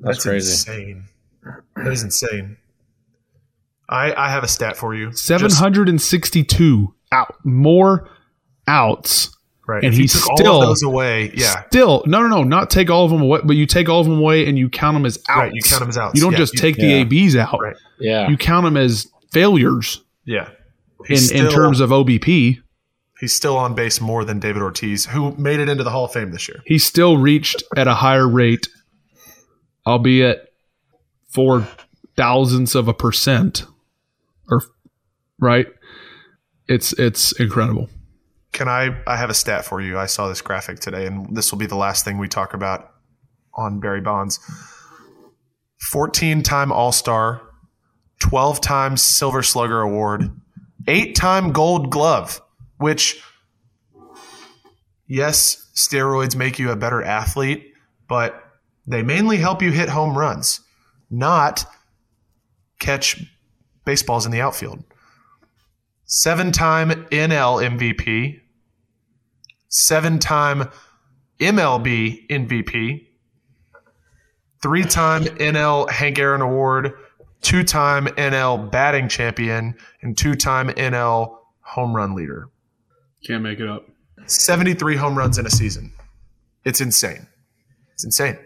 That's, That's crazy. insane. That is insane. I I have a stat for you. Just- 762 out more outs. Right. and if he took all still- of those away, yeah. Still, no, no, no, not take all of them away, but you take all of them away and you count them as out. Right, you count 'em as outs. You don't Yeah, just you- take yeah. the ABs out. Right. Yeah. You count them as failures Yeah. in, He's in still- terms of OBP. he's still on base more than David Ortiz, who made it into the Hall of Fame this year. He still reached at a higher rate, albeit four thousandths of a percent, or right. It's it's incredible. Can I? I have a stat for you. I saw this graphic today, and this will be the last thing we talk about on Barry Bonds. 14 time All Star, 12 times Silver Slugger Award, eight time Gold Glove, which, yes, steroids make you a better athlete, but they mainly help you hit home runs, not catch baseballs in the outfield. Seven time NL MVP, seven time MLB MVP, three time NL Hank Aaron Award, two time NL batting champion, and two time NL home run leader. Can't make it up. 73 home runs in a season. It's insane. It's insane.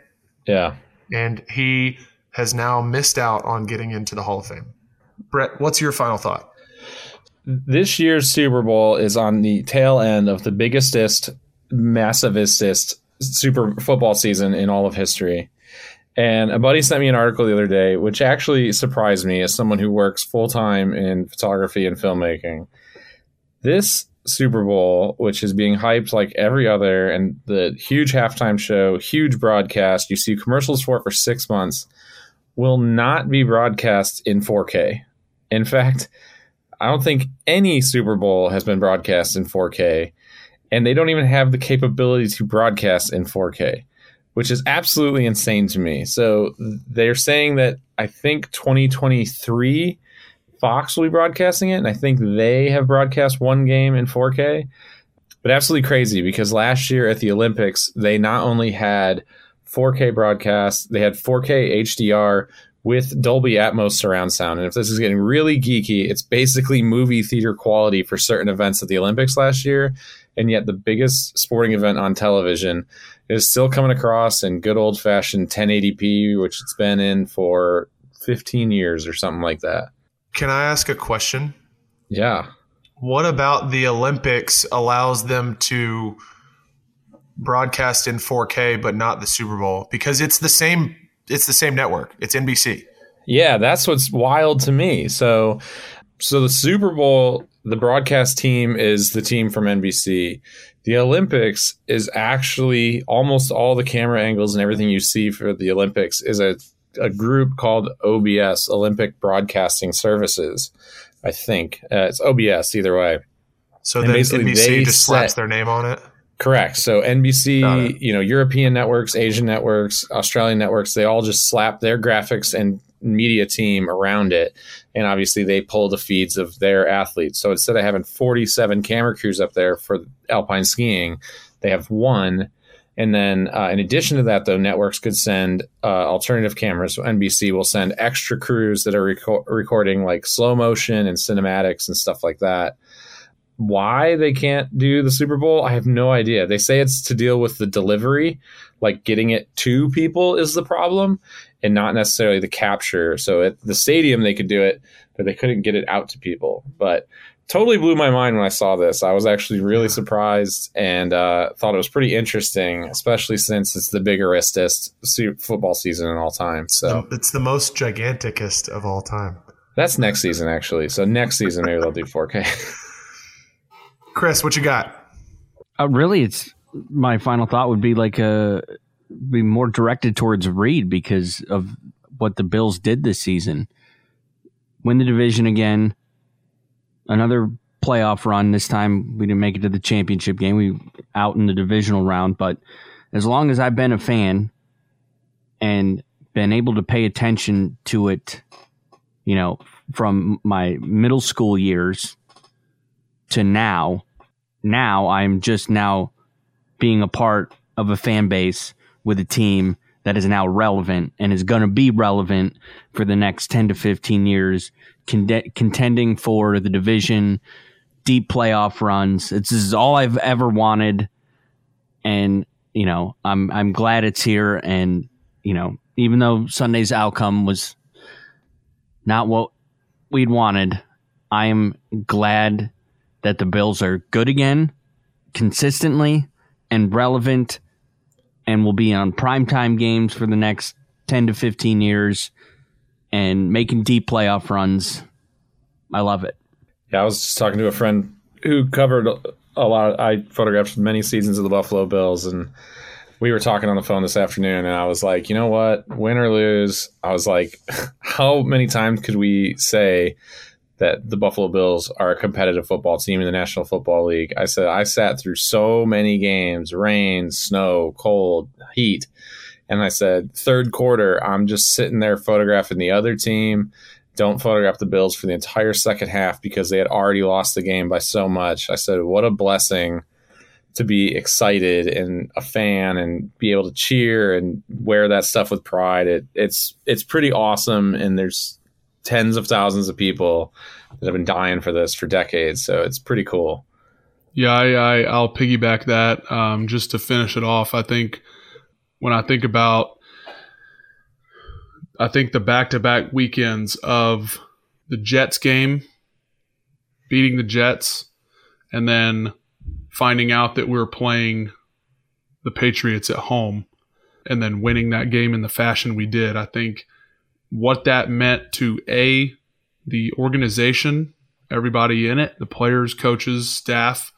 Yeah. And he has now missed out on getting into the Hall of Fame. Brett, what's your final thought? This year's Super Bowl is on the tail end of the biggestest, massivestest Super Football season in all of history. And a buddy sent me an article the other day, which actually surprised me as someone who works full time in photography and filmmaking. This Super Bowl, which is being hyped like every other, and the huge halftime show, huge broadcast, you see commercials for it for six months, will not be broadcast in 4K. In fact, I don't think any Super Bowl has been broadcast in 4K, and they don't even have the capability to broadcast in 4K, which is absolutely insane to me. So they're saying that I think 2023 Fox will be broadcasting it, and I think they have broadcast one game in 4K. But absolutely crazy because last year at the Olympics, they not only had 4K broadcasts, they had 4K HDR with Dolby Atmos surround sound. And if this is getting really geeky, it's basically movie theater quality for certain events at the Olympics last year. And yet, the biggest sporting event on television is still coming across in good old fashioned 1080p, which it's been in for 15 years or something like that. Can I ask a question? Yeah. What about the Olympics allows them to broadcast in 4K but not the Super Bowl because it's the same it's the same network. It's NBC. Yeah, that's what's wild to me. So so the Super Bowl, the broadcast team is the team from NBC. The Olympics is actually almost all the camera angles and everything you see for the Olympics is a a group called OBS, Olympic Broadcasting Services. I think uh, it's OBS either way. So And then basically NBC they just slaps set- their name on it. Correct. So NBC, you know, European networks, Asian networks, Australian networks, they all just slap their graphics and media team around it. And obviously they pull the feeds of their athletes. So instead of having 47 camera crews up there for alpine skiing, they have one. And then uh, in addition to that, though, networks could send uh, alternative cameras. So NBC will send extra crews that are reco- recording like slow motion and cinematics and stuff like that why they can't do the Super Bowl, I have no idea. They say it's to deal with the delivery, like getting it to people is the problem, and not necessarily the capture. So at the stadium they could do it, but they couldn't get it out to people. But totally blew my mind when I saw this. I was actually really surprised and uh, thought it was pretty interesting, especially since it's the biggestest football season in all time. So It's the most giganticest of all time. that's next season actually. So next season maybe they'll do 4K. Chris, what you got? Uh, really, it's my final thought would be like uh be more directed towards Reid because of what the Bills did this season. Win the division again. Another playoff run. This time we didn't make it to the championship game. We out in the divisional round, but as long as I've been a fan and been able to pay attention to it, you know, from my middle school years to now, now I'm just now being a part of a fan base with a team that is now relevant and is going to be relevant for the next 10 to 15 years, conde- contending for the division, deep playoff runs. It's this is all I've ever wanted. And, you know, I'm, I'm glad it's here. And, you know, even though Sunday's outcome was not what we'd wanted, I am glad that the Bills are good again, consistently and relevant, and will be on primetime games for the next 10 to 15 years and making deep playoff runs. I love it. Yeah, I was just talking to a friend who covered a lot. Of, I photographed many seasons of the Buffalo Bills, and we were talking on the phone this afternoon. And I was like, you know what, win or lose, I was like, how many times could we say that the Buffalo Bills are a competitive football team in the National Football League? I said I sat through so many games, rain, snow, cold, heat. And I said, third quarter, I'm just sitting there photographing the other team don't photograph the Bills for the entire second half because they had already lost the game by so much. I said, what a blessing to be excited and a fan and be able to cheer and wear that stuff with pride. It, it's it's pretty awesome, and there's tens of thousands of people that have been dying for this for decades. So it's pretty cool. Yeah, I, I I'll piggyback that um, just to finish it off. I think when I think about I think the back to back weekends of the Jets game, beating the Jets, and then finding out that we were playing the Patriots at home and then winning that game in the fashion we did. I think what that meant to A, the organization, everybody in it, the players, coaches, staff,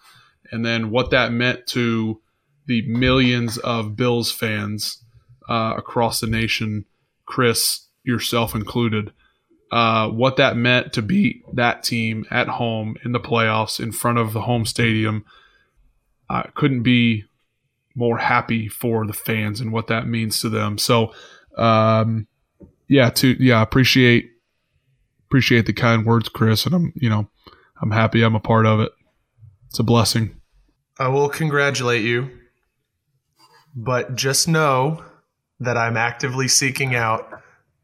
and then what that meant to the millions of Bills fans uh, across the nation Chris, yourself included, uh, what that meant to beat that team at home in the playoffs in front of the home stadium. I couldn't be more happy for the fans and what that means to them. So, um, yeah, to yeah, appreciate appreciate the kind words, Chris, and I'm you know I'm happy I'm a part of it. It's a blessing. I will congratulate you, but just know that I'm actively seeking out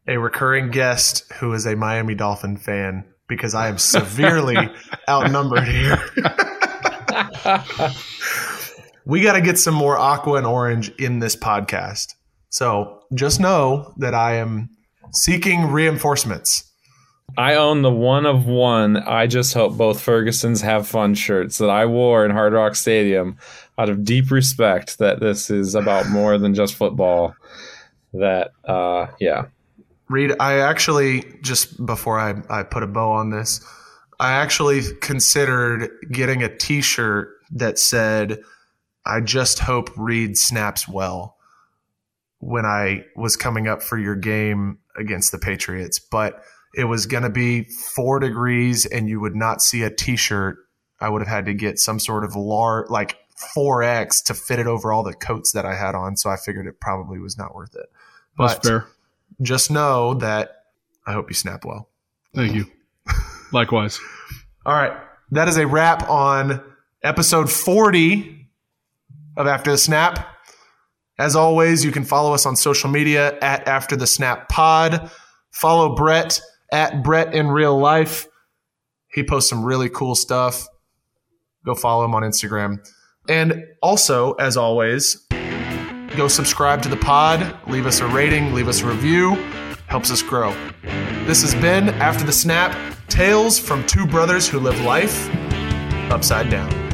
a recurring guest who is a Miami Dolphin fan because I am severely outnumbered here. we got to get some more aqua and orange in this podcast. So just know that I am seeking reinforcements. I own the one of one. I just hope both Ferguson's have fun shirts that I wore in Hard Rock Stadium out of deep respect that this is about more than just football. That, uh, yeah. Reid, I actually, just before I, I put a bow on this, I actually considered getting a t shirt that said, I just hope Reid snaps well when I was coming up for your game against the Patriots. But it was going to be four degrees and you would not see a t shirt. I would have had to get some sort of large, like 4X to fit it over all the coats that I had on. So I figured it probably was not worth it. But just know that I hope you snap well. Thank you. Likewise. All right. That is a wrap on episode 40 of After the Snap. As always, you can follow us on social media at After the Snap Pod. Follow Brett at Brett in real life. He posts some really cool stuff. Go follow him on Instagram. And also, as always, go subscribe to the pod, leave us a rating, leave us a review, helps us grow. This has been After the Snap Tales from Two Brothers Who Live Life Upside Down.